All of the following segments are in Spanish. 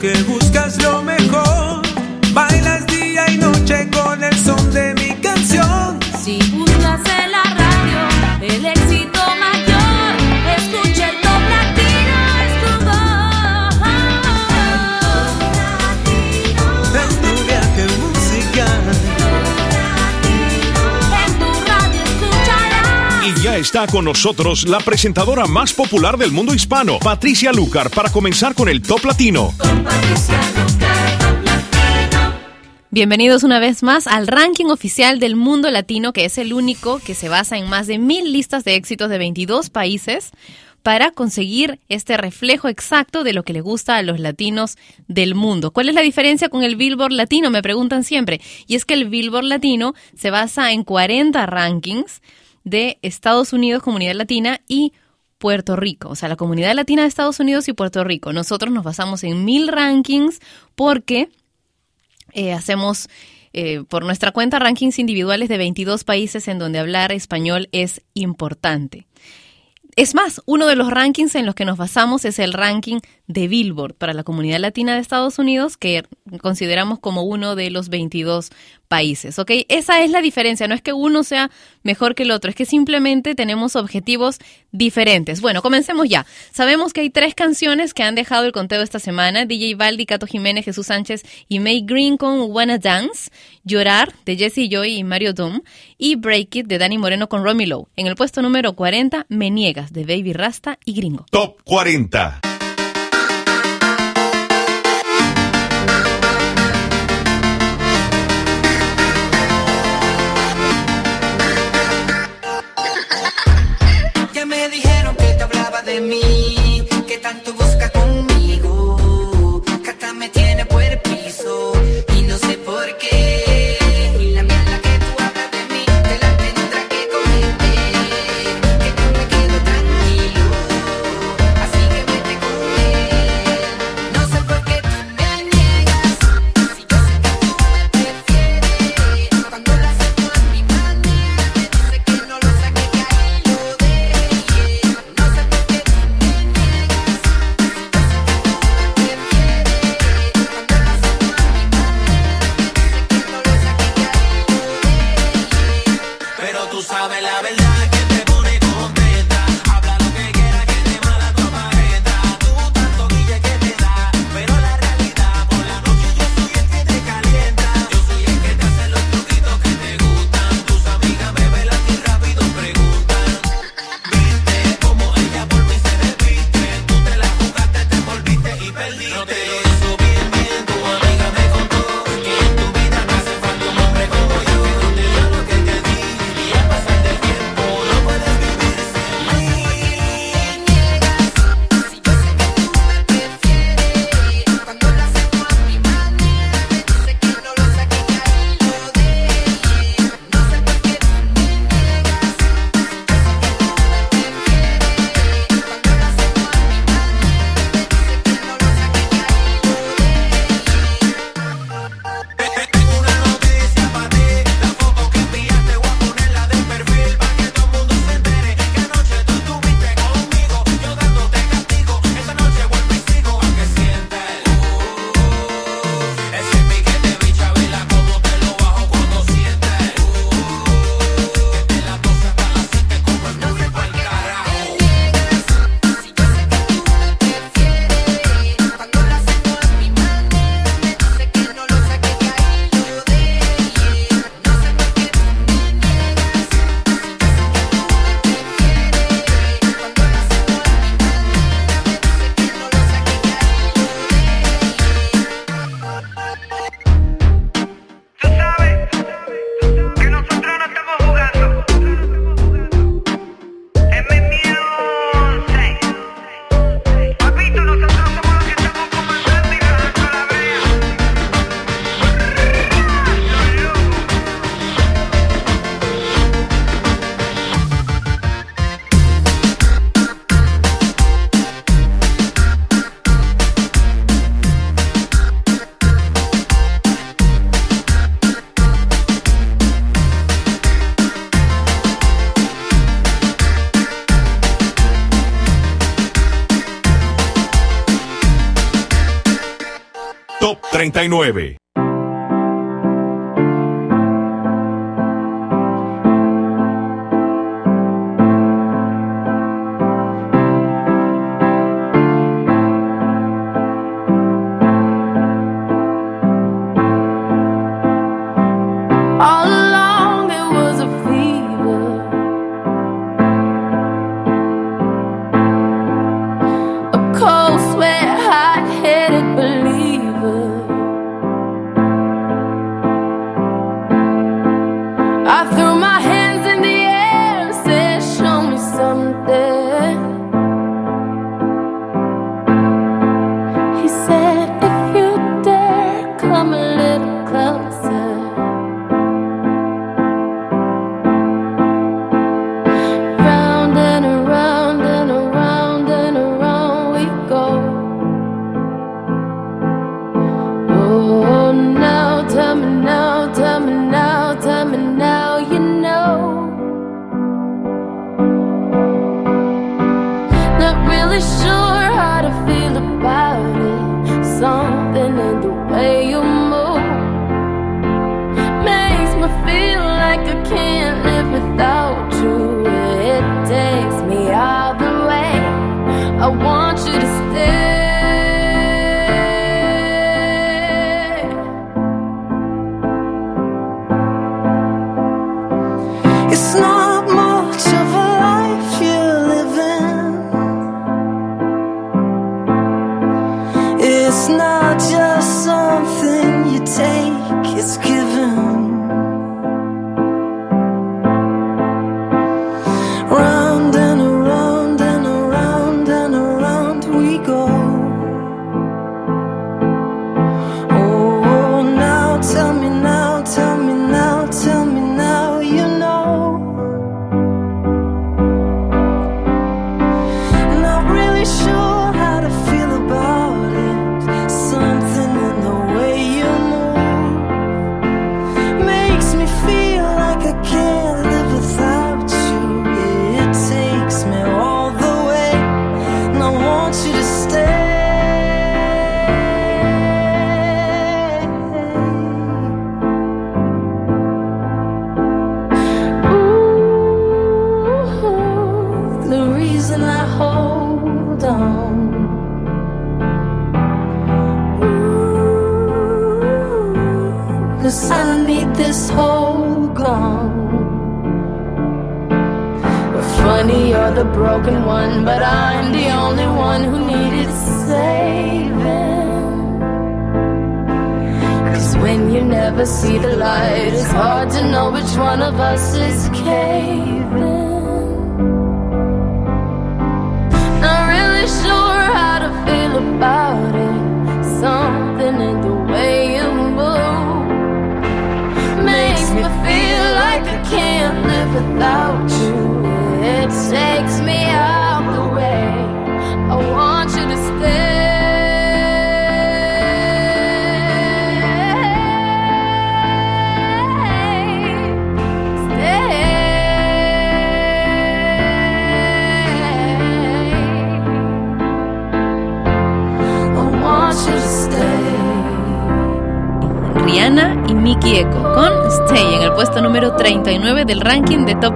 que buscas lo mejor. Está con nosotros la presentadora más popular del mundo hispano, Patricia Lucar, para comenzar con el Top Latino. Bienvenidos una vez más al ranking oficial del mundo latino, que es el único que se basa en más de mil listas de éxitos de 22 países para conseguir este reflejo exacto de lo que le gusta a los latinos del mundo. ¿Cuál es la diferencia con el Billboard Latino? Me preguntan siempre. Y es que el Billboard Latino se basa en 40 rankings de Estados Unidos, Comunidad Latina y Puerto Rico, o sea, la comunidad latina de Estados Unidos y Puerto Rico. Nosotros nos basamos en mil rankings porque eh, hacemos eh, por nuestra cuenta rankings individuales de 22 países en donde hablar español es importante. Es más, uno de los rankings en los que nos basamos es el ranking de Billboard para la comunidad latina de Estados Unidos, que consideramos como uno de los 22 países. ¿Ok? Esa es la diferencia. No es que uno sea mejor que el otro, es que simplemente tenemos objetivos diferentes. Bueno, comencemos ya. Sabemos que hay tres canciones que han dejado el conteo esta semana: DJ Baldi, Cato Jiménez, Jesús Sánchez y May Green con Wanna Dance, Llorar de Jesse Joy y Mario Doom y Break It de Danny Moreno con Romy Lowe. En el puesto número 40, Me Niegas de Baby Rasta y Gringo. Top 40. 39.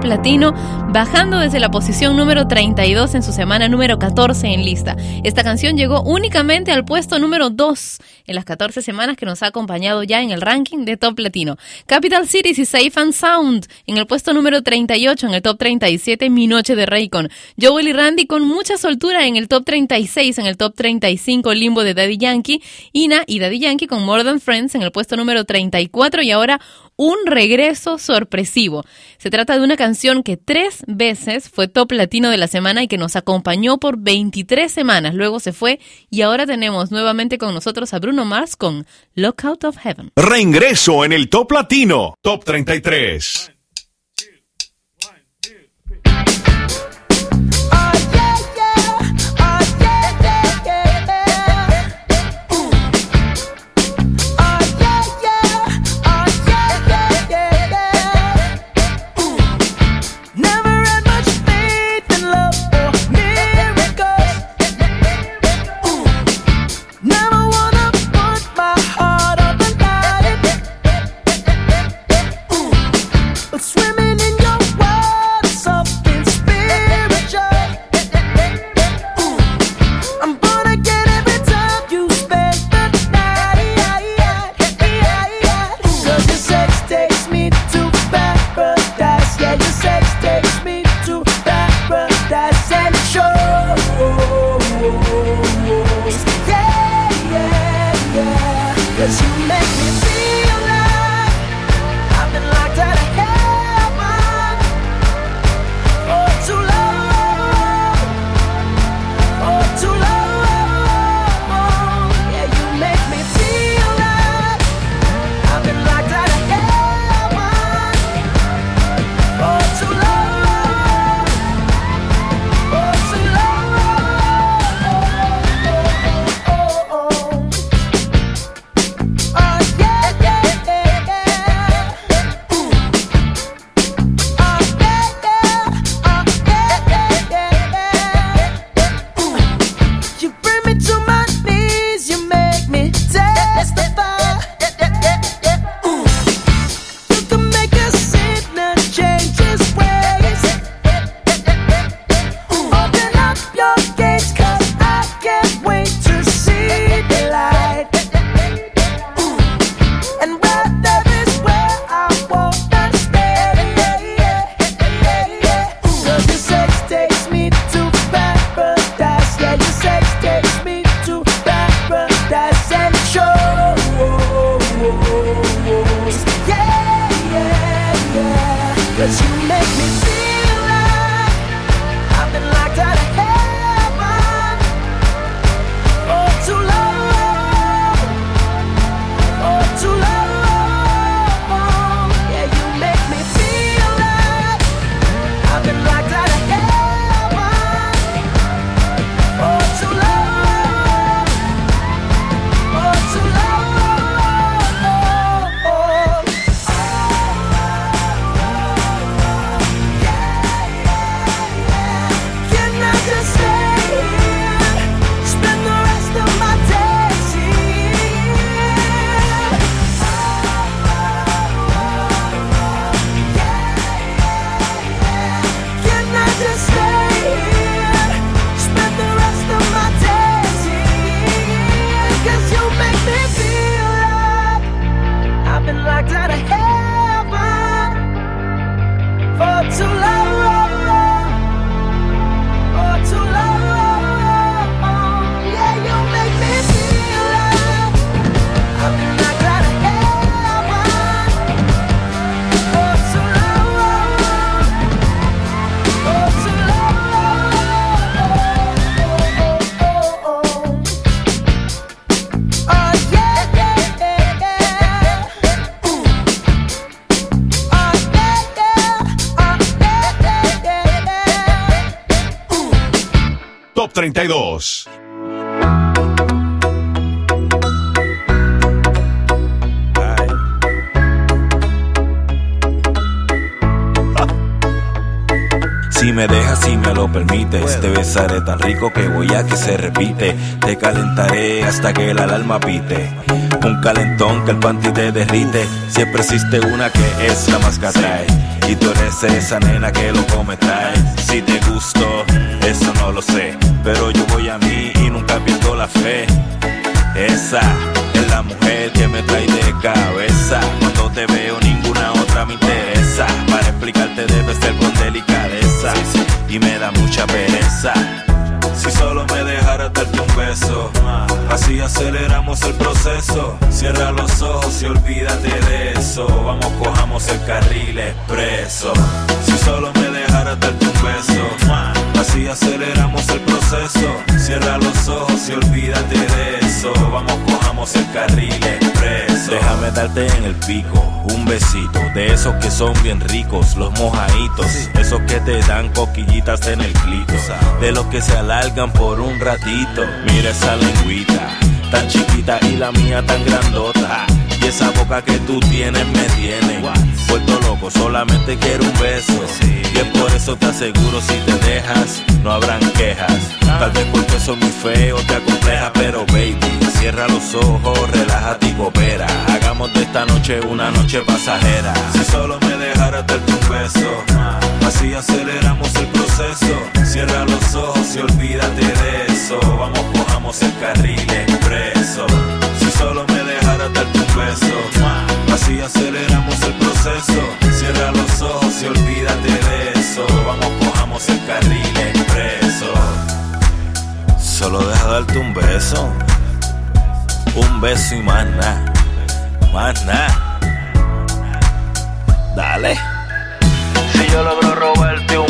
Ranking de Top Latino, bajando desde la posición número 32 en su semana número 14 en lista. Esta canción llegó únicamente al puesto número 2 en las 14 semanas que nos ha acompañado ya en el ranking de Top Latino. Capital Cities y Safe and Sound en el puesto número 38 en el Top 37, Mi Noche de Raycon. Joel y Randy con mucha soltura en el Top 36, en el Top 35, Limbo de Daddy Yankee. Ina y Daddy Yankee con More Than Friends en el puesto número 34 y ahora un regreso sorpresivo. Se trata de una canción que tres veces fue top latino de la semana y que nos acompañó por 23 semanas. Luego se fue y ahora tenemos nuevamente con nosotros a Bruno Mars con Lookout of Heaven. Reingreso en el Top Latino, Top 33. 32. Si me dejas, si me lo permites, te besaré tan rico que voy a que se repite. Te calentaré hasta que el alarma pite. Un calentón que el panty te derrite. Siempre existe una que es la más que atrae. Y tú eres esa nena que lo come trae. Si te gusto, eso no lo sé. Pero yo voy a mí y nunca pierdo la fe. Esa es la mujer que me trae de cabeza. Cuando te veo, ninguna otra me interesa. Para explicarte, debe ser con delicadeza. Y me da mucha pereza. Si solo me dejaras darte un beso, así aceleramos el proceso. Cierra los ojos y olvídate de eso. Vamos, cojamos el carril expreso. Si solo me dejaras darte un beso, así aceleramos el proceso. Cierra los ojos y olvídate de eso. Vamos, cojamos el carril expreso. Déjame darte en el pico un besito de esos que son bien ricos, los mojaditos, esos que te dan coquillitas en el clito, de los que se alargan por un ratito. Mira esa lengüita, tan chiquita y la mía tan grandota. Y esa boca que tú tienes me tiene vuelto loco, solamente quiero un beso. Y es por eso te aseguro, si te dejas, no habrán quejas. Tal vez porque soy muy feo, te acompleja, pero baby, cierra los ojos, relájate y coopera. Hagamos de esta noche una noche pasajera. Si solo me dejaras darte un beso, así aceleramos el proceso. Cierra los ojos y olvídate de eso. Vamos, cojamos el carril expreso. Solo me dejaras darte un beso, así aceleramos el proceso. Cierra los ojos y olvídate de eso. Vamos, cojamos el carril expreso. Solo deja darte un beso, un beso y más nada, más nada. Dale. Si yo logro robarte un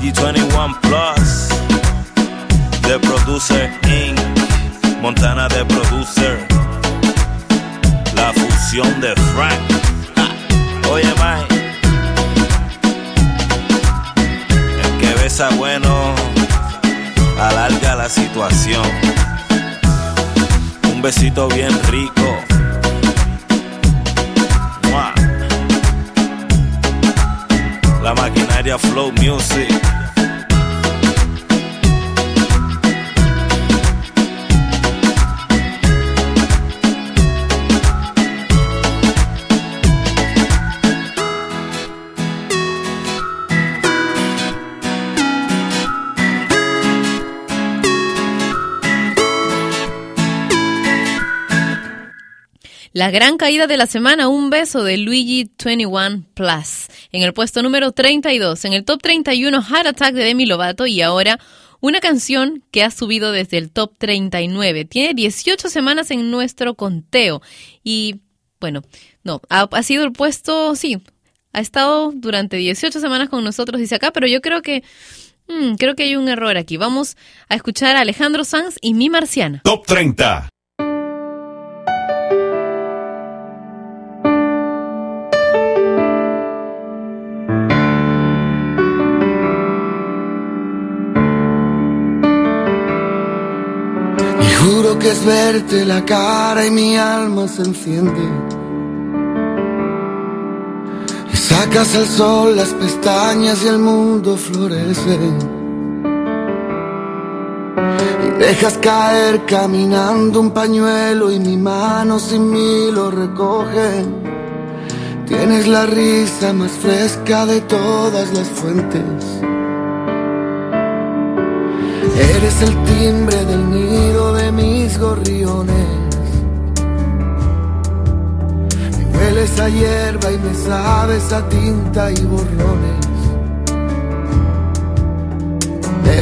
DG21 Plus. The Producer Inc. Montana The Producer La fusión de Frank. Oye Mike El que besa bueno Alarga la situación. Un besito bien rico. La maquinaria Flow Music. La gran caída de la semana, un beso de Luigi 21 Plus. En el puesto número 32, en el top 31, Heart Attack de Demi Lovato y ahora una canción que ha subido desde el top 39. Tiene 18 semanas en nuestro conteo y bueno, no, ha, sido el puesto, sí, ha estado durante 18 semanas con nosotros, dice acá, pero yo creo que Hmm, creo que hay un error aquí. Vamos a escuchar a Alejandro Sanz y Mi Marciana. Top 30. Es verte la cara y mi alma se enciende. Y sacas al sol las pestañas y el mundo florece. Y dejas caer caminando un pañuelo y mi mano sin mí lo recoge. Tienes la risa más fresca de todas las fuentes. Eres el timbre del nido de mis gorriones. Me hueles a hierba y me sabes a tinta y borrones.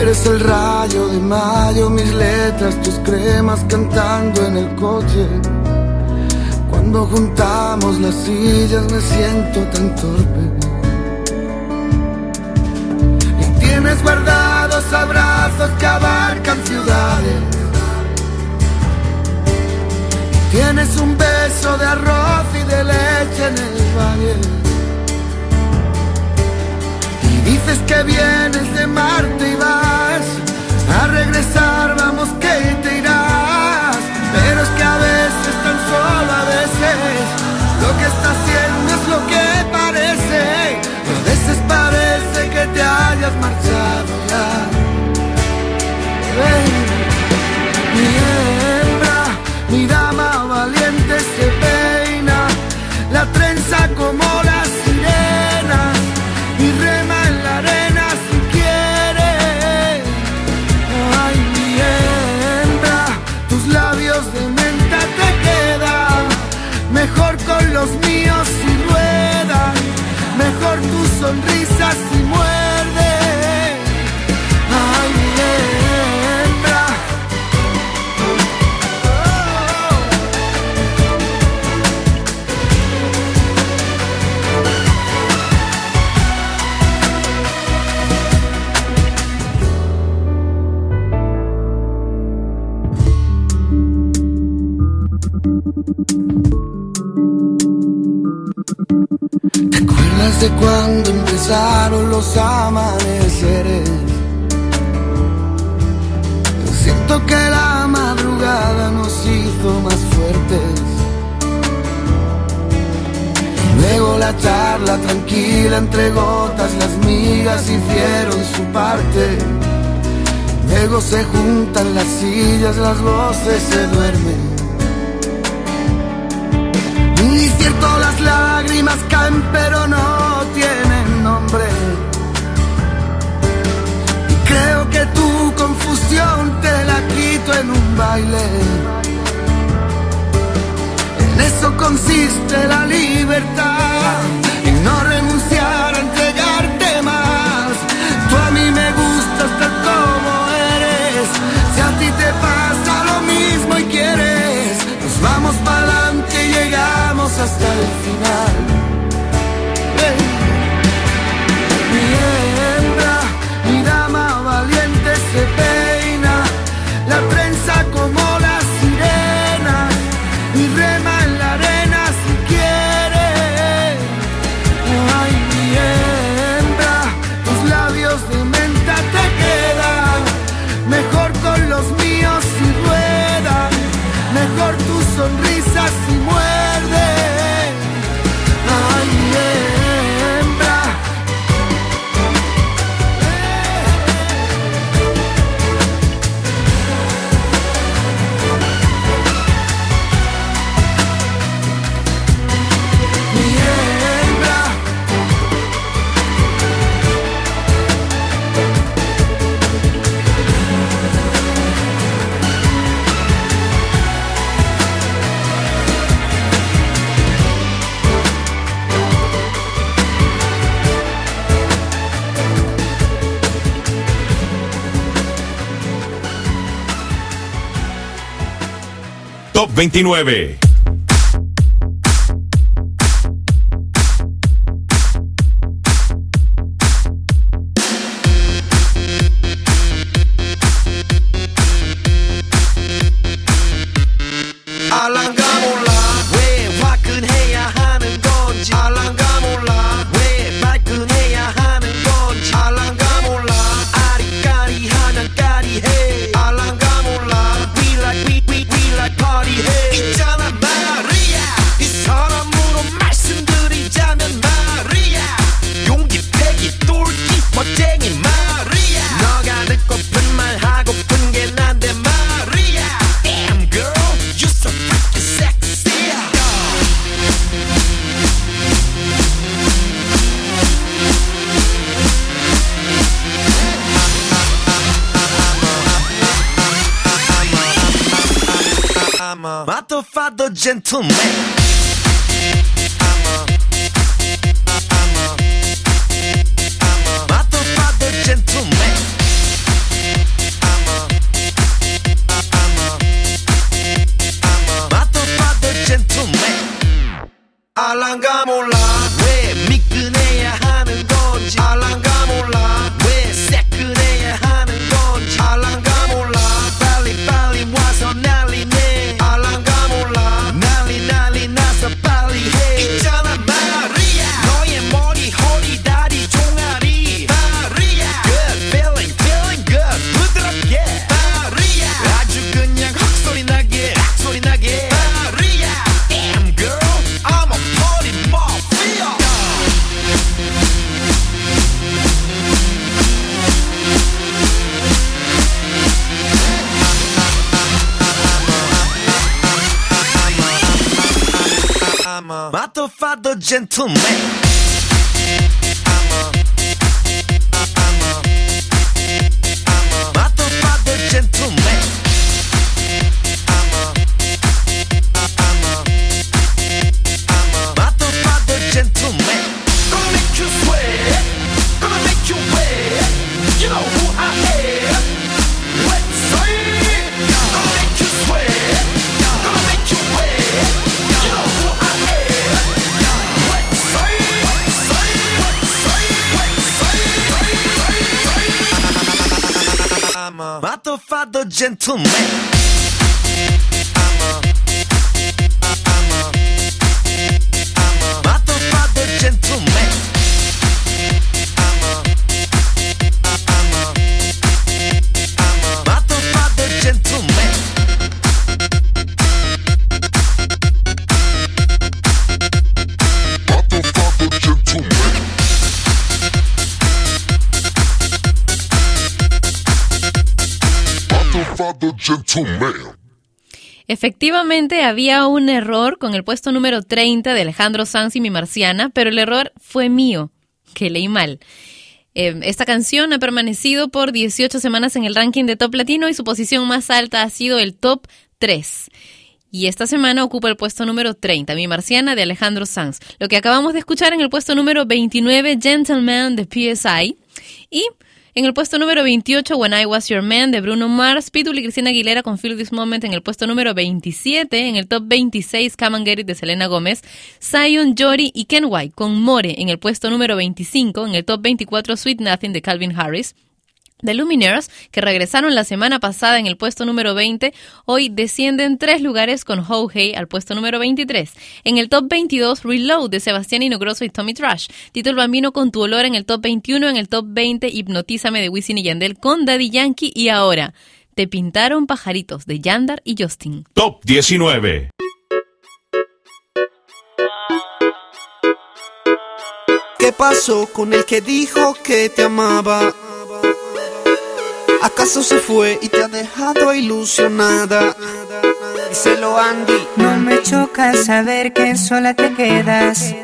Eres el rayo de mayo, mis letras, tus cremas cantando en el coche. Cuando juntamos las sillas me siento tan torpe. Guardados abrazos que abarcan ciudades. Tienes un beso de arroz y de leche en el valle. Y dices que vienes de Marte y vas a regresar, vamos que te irás. Pero es que a veces, tan solo a veces, lo que está haciendo es lo que parece. A veces parece que te hayas marchado mi hembra, mi dama valiente se peina, la trenza como la sirena y rema en la arena si quiere. Ay, mi hembra, tus labios de menta te quedan mejor con los míos si ruedan, mejor tu sonrisa ¿Te acuerdas de cuando empezaron los amaneceres? Siento que la madrugada nos hizo más fuertes. Luego la charla tranquila entre gotas, las migas hicieron su parte. Luego se juntan las sillas, las voces se duermen. Cierto las lágrimas caen pero no tienen nombre. Y creo que tu confusión te la quito en un baile. En eso consiste la libertad. En no renunciar a entregarte más. Tú a mí me gustas tal como eres. Si a ti te pasa lo mismo y quieres, nos vamos para llegamos hasta el final. 29. Gentleman I'm a motherfucker gentleman I'm a motherfucker gentleman motherfucker Efectivamente, había un error con el puesto número 30 de Alejandro Sanz y mi marciana, pero el error fue mío, que leí mal. Eh, esta canción ha permanecido por 18 semanas en el ranking de Top Latino y su posición más alta ha sido el Top 3. Y esta semana ocupa el puesto número 30, Mi Marciana de Alejandro Sanz. Lo que acabamos de escuchar en el puesto número 29, Gentleman de PSI. Y en el puesto número 28, When I Was Your Man de Bruno Mars, Pitbull y Cristina Aguilera con Feel This Moment en el puesto número 27, en el top 26, Come and Get It de Selena Gómez, Zion, Jory y Ken White con More en el puesto número 25, en el top 24, Sweet Nothing de Calvin Harris. The Lumineers, que regresaron la semana pasada en el puesto número 20, hoy descienden tres lugares con Ho Hey al puesto número 23. En el top 22, Reload de Sebastián Inogroso y Tommy Trash. Tito el Bambino con Tu Olor en el top 21. En el top 20, Hipnotízame de Wisin y Yandel con Daddy Yankee. Y ahora, Te Pintaron Pajaritos de Yandar y Justin. Top 19. ¿Qué pasó con el que dijo que te amaba? ¿Acaso se fue y te ha dejado ilusionada? Díselo Andy. No me choca saber que sola te quedas.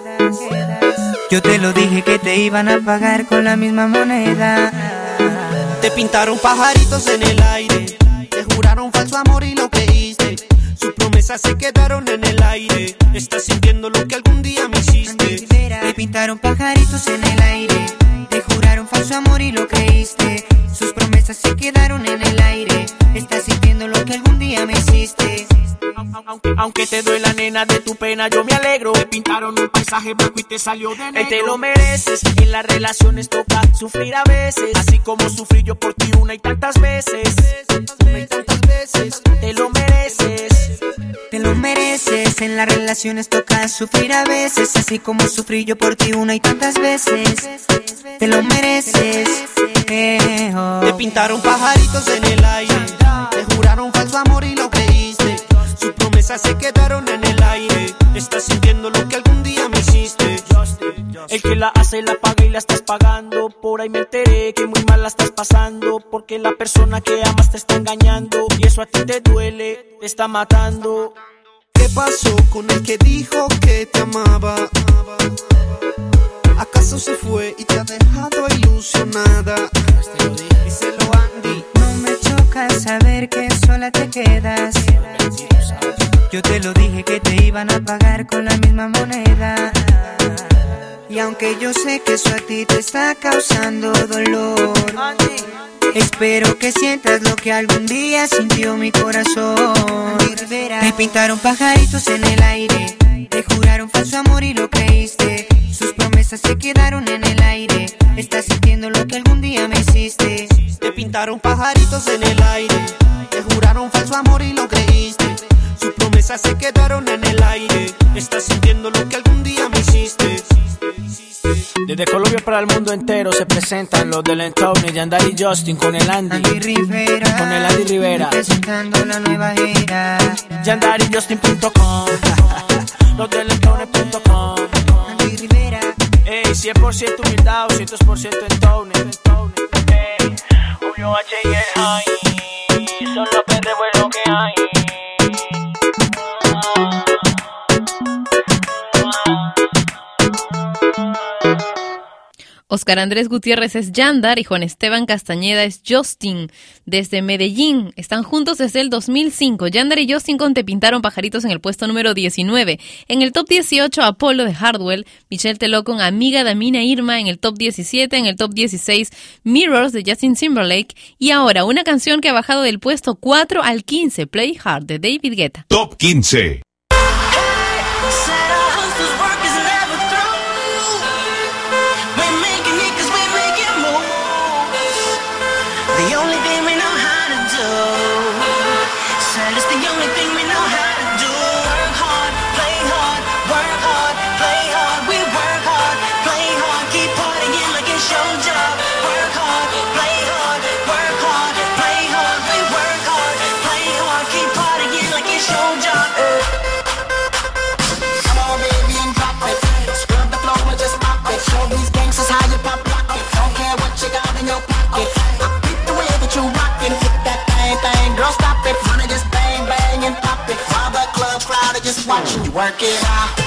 Yo te lo dije que te iban a pagar con la misma moneda. Te pintaron pajaritos en el aire. Te juraron falso amor y lo creíste. Sus promesas se quedaron en el aire. Estás sintiendo lo que algún día me hiciste. Te pintaron pajaritos en el aire. Te juraron falso amor y lo creíste. Sus promesas se quedaron en el aire. Estás sintiendo lo que algún día me hiciste. Aunque te duele la nena de tu pena, yo me alegro. Te pintaron un paisaje blanco y te salió de negro. te lo mereces. En las relaciones toca sufrir a veces. Así como sufrí yo por ti una y tantas veces. Una y tantas veces. Te lo mereces. Te lo mereces. En las relaciones toca sufrir a veces. Así como sufrí yo por ti una y tantas veces. Te lo mereces. Eh, oh. Te pintaron pajaritos en el aire. Te juraron falso amor y lo creíste. Sus promesas se quedaron en el aire. Estás sintiendo lo que algún día me hiciste. El que la hace la paga y la estás pagando. Por ahí me enteré que muy mal la estás pasando. Porque la persona que amas te está engañando. Y eso a ti te duele, te está matando. ¿Qué pasó con el que dijo que te amaba? ¿Acaso se fue y te ha dejado ilusionada? Díselo Andy. No me choca saber que sola te quedas. Yo te lo dije que te iban a pagar con la misma moneda. Y aunque yo sé que eso a ti te está causando dolor, espero que sientas lo que algún día sintió mi corazón. Te pintaron pajaritos en el aire, te juraron falso amor y lo creíste. Sus promesas se quedaron en el aire. Estás sintiendo lo que algún día me hiciste. Te pintaron pajaritos en el aire. Te juraron falso amor y lo creíste. Sus promesas se quedaron en el aire. Estás sintiendo lo que algún día me hiciste. Desde Colombia para el mundo entero se presentan los del Entown, Yandari y Justin con el Andy. Andy Rivera, Con el Andy Rivera. presentando la nueva era. YandariJustin.com Los del Entown.com Andy Rivera, Ey, 100% humildad, 200% Entown. Ey, Julio H y el High. Son los perros lo que hay. Oscar Andrés Gutiérrez es Yandar y Juan Esteban Castañeda es Justin desde Medellín. Están juntos desde el 2005. Yandar y Justin con Te Pintaron Pajaritos en el puesto número 19. En el top 18 Apolo de Hardwell, Michelle Teló con Amiga Damina Irma en el top 17. En el top 16 Mirrors de Justin Timberlake. Y ahora una canción que ha bajado del puesto 4 al 15, Play Hard de David Guetta. Top 15. Work it out.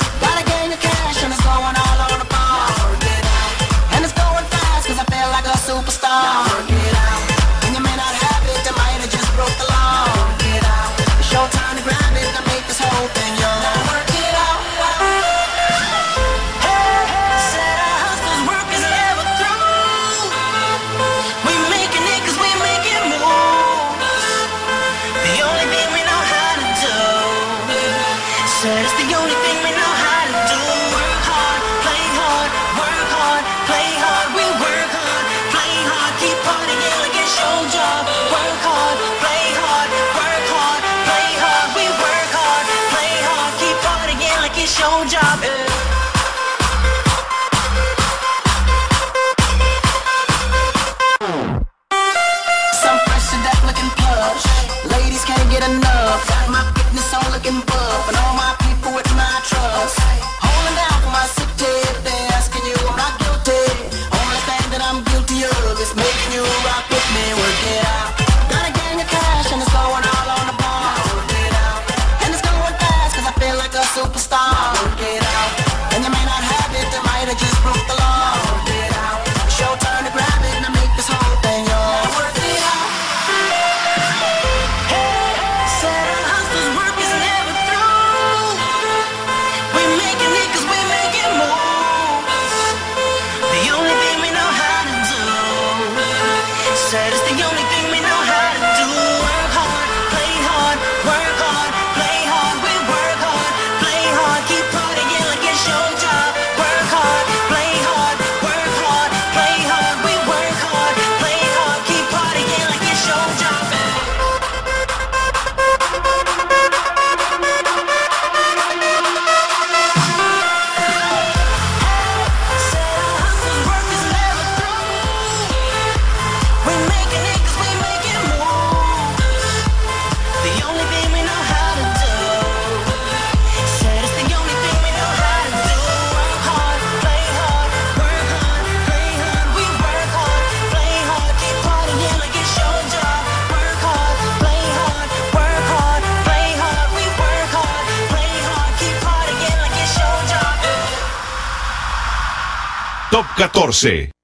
14.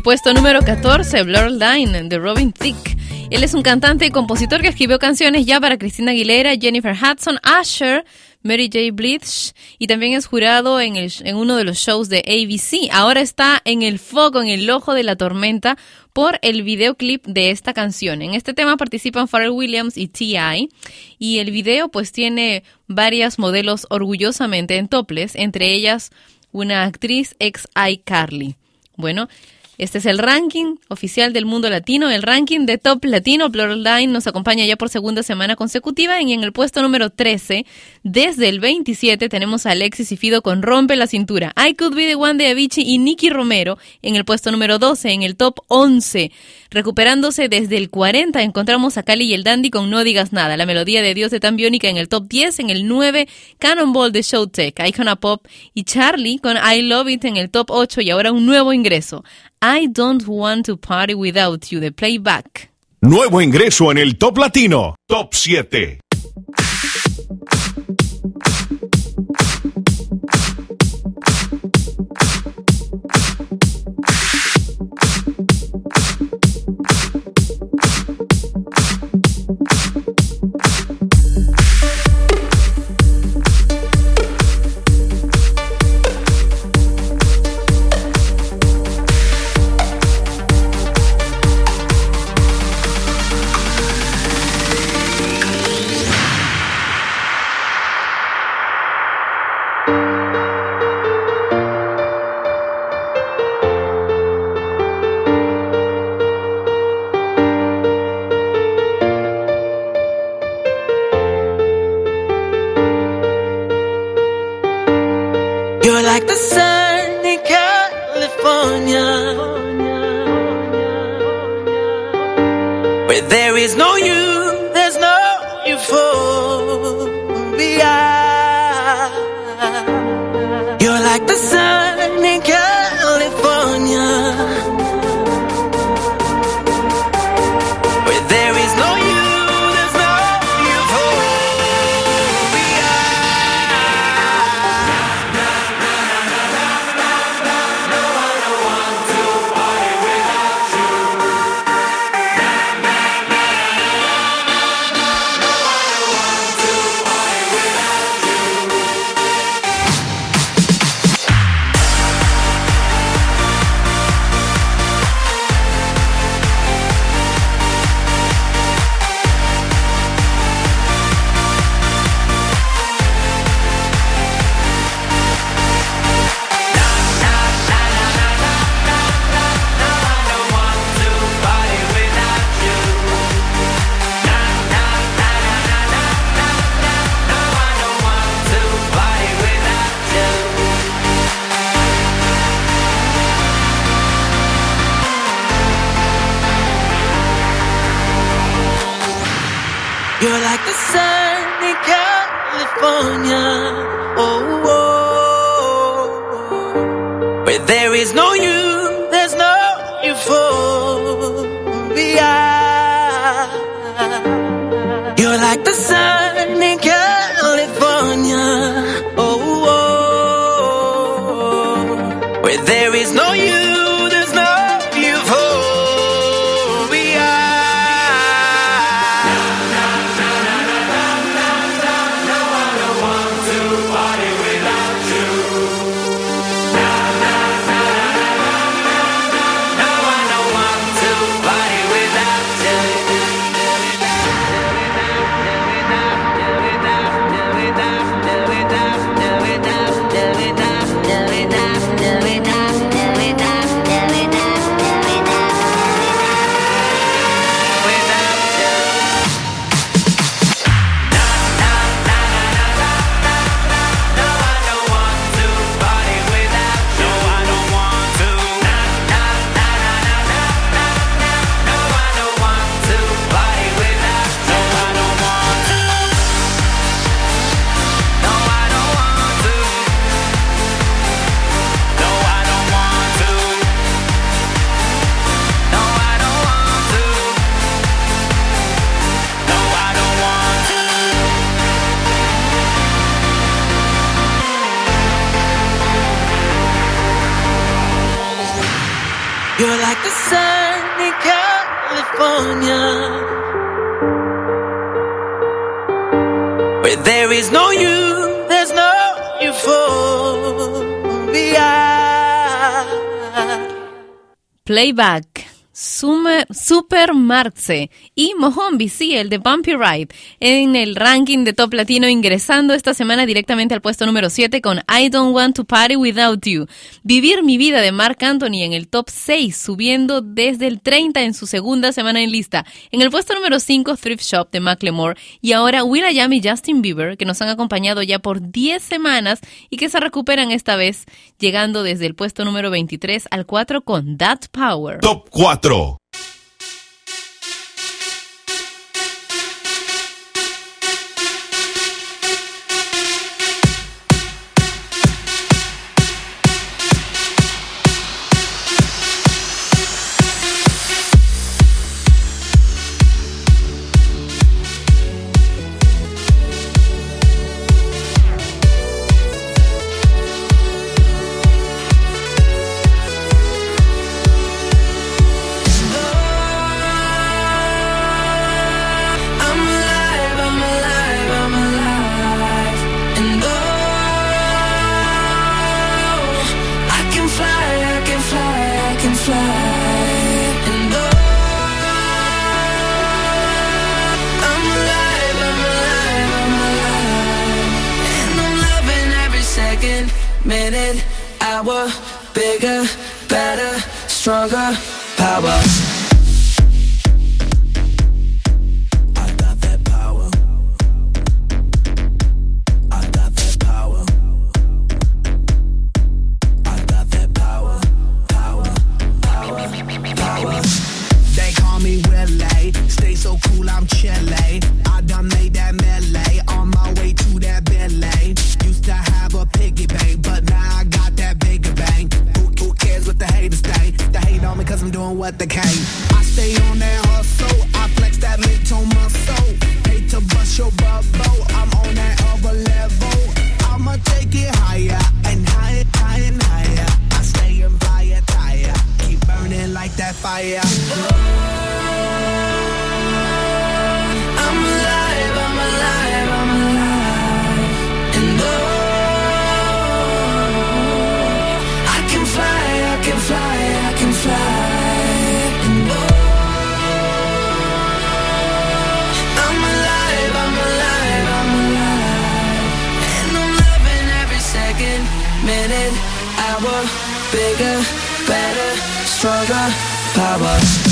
Puesto número 14, Blurred Line, de Robin Thicke. Él es un cantante y compositor que escribió canciones ya para Christina Aguilera, Jennifer Hudson, Asher, Mary J. Blige y también es jurado en, en uno de los shows de ABC. Ahora está en el foco, en el ojo de la tormenta por el videoclip de esta canción. En este tema participan Pharrell Williams y T.I. y el video pues tiene varias modelos orgullosamente en toples, entre ellas una actriz ex iCarly. Bueno, Este es el ranking oficial del mundo latino, el ranking de Top Latino. Plural Line nos acompaña ya por segunda semana consecutiva y en el puesto número 13, desde el 27, tenemos a Alexis y Fido con Rompe la Cintura. I Could Be The One de Avicii y Nicky Romero en el puesto número 12, en el top 11. Recuperándose desde el 40, encontramos a Cali y el Dandy con No Digas Nada. La melodía de Dios de Tambiónica en el top 10, en el 9, Cannonball de Showtech, Icona Pop y Charlie con I Love It en el top 8 y ahora un nuevo ingreso. I Don't Want to Party Without You de Playback. Nuevo ingreso en el Top Latino, Top 7. sun. Playback Y Mohombi, sí, el de Bumpy Ride, en el ranking de Top Latino, ingresando esta semana directamente al puesto número 7 con I Don't Want to Party Without You. Vivir mi vida de Mark Anthony en el top 6, subiendo desde el 30 en su segunda semana en lista. En el puesto número 5, Thrift Shop de Macklemore y ahora Will I y Justin Bieber, que nos han acompañado ya por 10 semanas y que se recuperan esta vez, llegando desde el puesto número 23 al 4 con That Power. Top 4. I'm doing what the can't. I stay on that bigger, better, stronger power.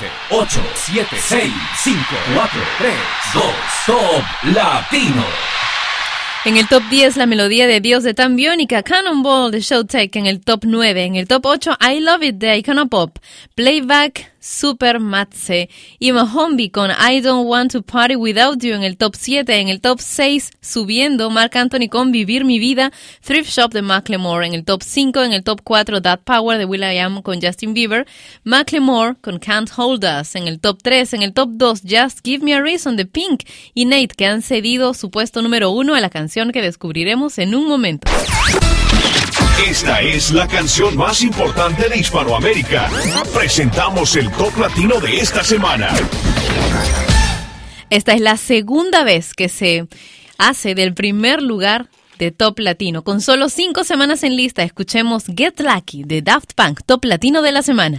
9, 8, 7, 6, 5, 4, 3, 2, Top Latino. En el top 10, la melodía de Dios de Tan Biónica, Cannonball de Showtech. En el top 9, en el top 8, I Love It de Iconopop. Playback Super Matze y Mahombi con I Don't Want to Party Without You en el top 7, en el top 6 subiendo Mark Anthony con Vivir Mi Vida, Thrift Shop de Macklemore en el top 5, en el top 4 That Power de Will I Am con Justin Bieber, Macklemore con Can't Hold Us en el top 3, en el top 2 Just Give Me a Reason de Pink y Nate que han cedido su puesto número 1 a la canción que descubriremos en un momento. Esta es la canción más importante de Hispanoamérica. Presentamos el top latino de esta semana. Esta es la segunda vez que se hace del primer lugar de Top Latino. Con solo cinco semanas en lista, escuchemos Get Lucky de Daft Punk, Top Latino de la semana.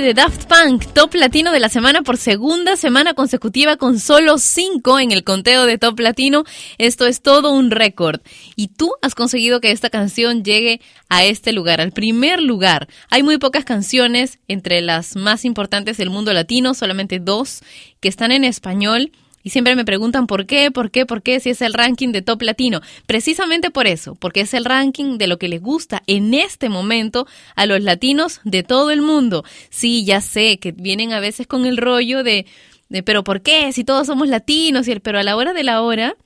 De Daft Punk, top latino de la semana por segunda semana consecutiva con solo 5 en el conteo de top latino. Esto es todo un récord. Y tú has conseguido que esta canción llegue a este lugar, al primer lugar. Hay muy pocas canciones entre las más importantes del mundo latino, solamente dos que están en español y siempre me preguntan por qué, por qué, por qué, si es el ranking de top latino. Precisamente por eso, porque es el ranking de lo que les gusta en este momento a los latinos de todo el mundo. Sí, ya sé que vienen a veces con el rollo de, de pero ¿por qué? Si todos somos latinos, y el, pero a la hora de la hora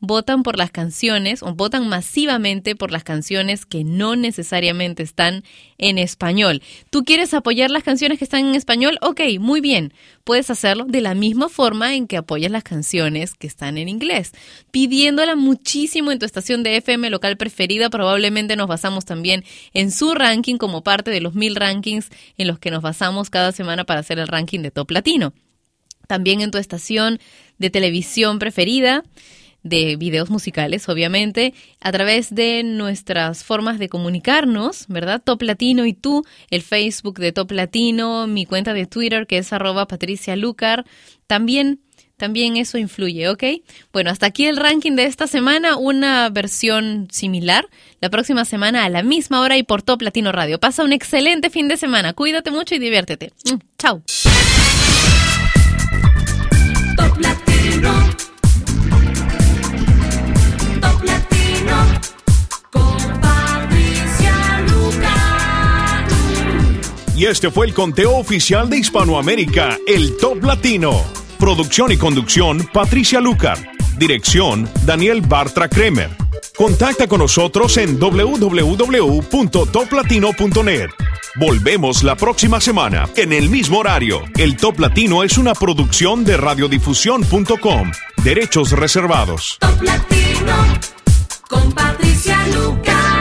votan por las canciones o votan masivamente por las canciones que no necesariamente están en español. ¿Tú quieres apoyar las canciones que están en español? Ok, muy bien. Puedes hacerlo de la misma forma en que apoyas las canciones que están en inglés. Pidiéndola muchísimo en tu estación de FM local preferida, probablemente nos basamos también en su ranking como parte de los mil rankings en los que nos basamos cada semana para hacer el ranking de top latino. También en tu estación de televisión preferida de videos musicales, obviamente, a través de nuestras formas de comunicarnos, ¿verdad? Top Latino y tú, el Facebook de Top Latino, mi cuenta de Twitter que es arroba Patricia Lucar, también también eso influye, ¿ok? Bueno, hasta aquí el ranking de esta semana, una versión similar la próxima semana a la misma hora y por Top Latino Radio. Pasa un excelente fin de semana, cuídate mucho y diviértete. Mm, chao. Y este fue el conteo oficial de Hispanoamérica, el Top Latino. Producción y conducción, Patricia Lucar. Dirección, Daniel Bartra Kremer. Contacta con nosotros en www.toplatino.net. Volvemos la próxima semana, en el mismo horario. El Top Latino es una producción de radiodifusión.com. Derechos reservados. Top Latino. Con Patricia Lucar.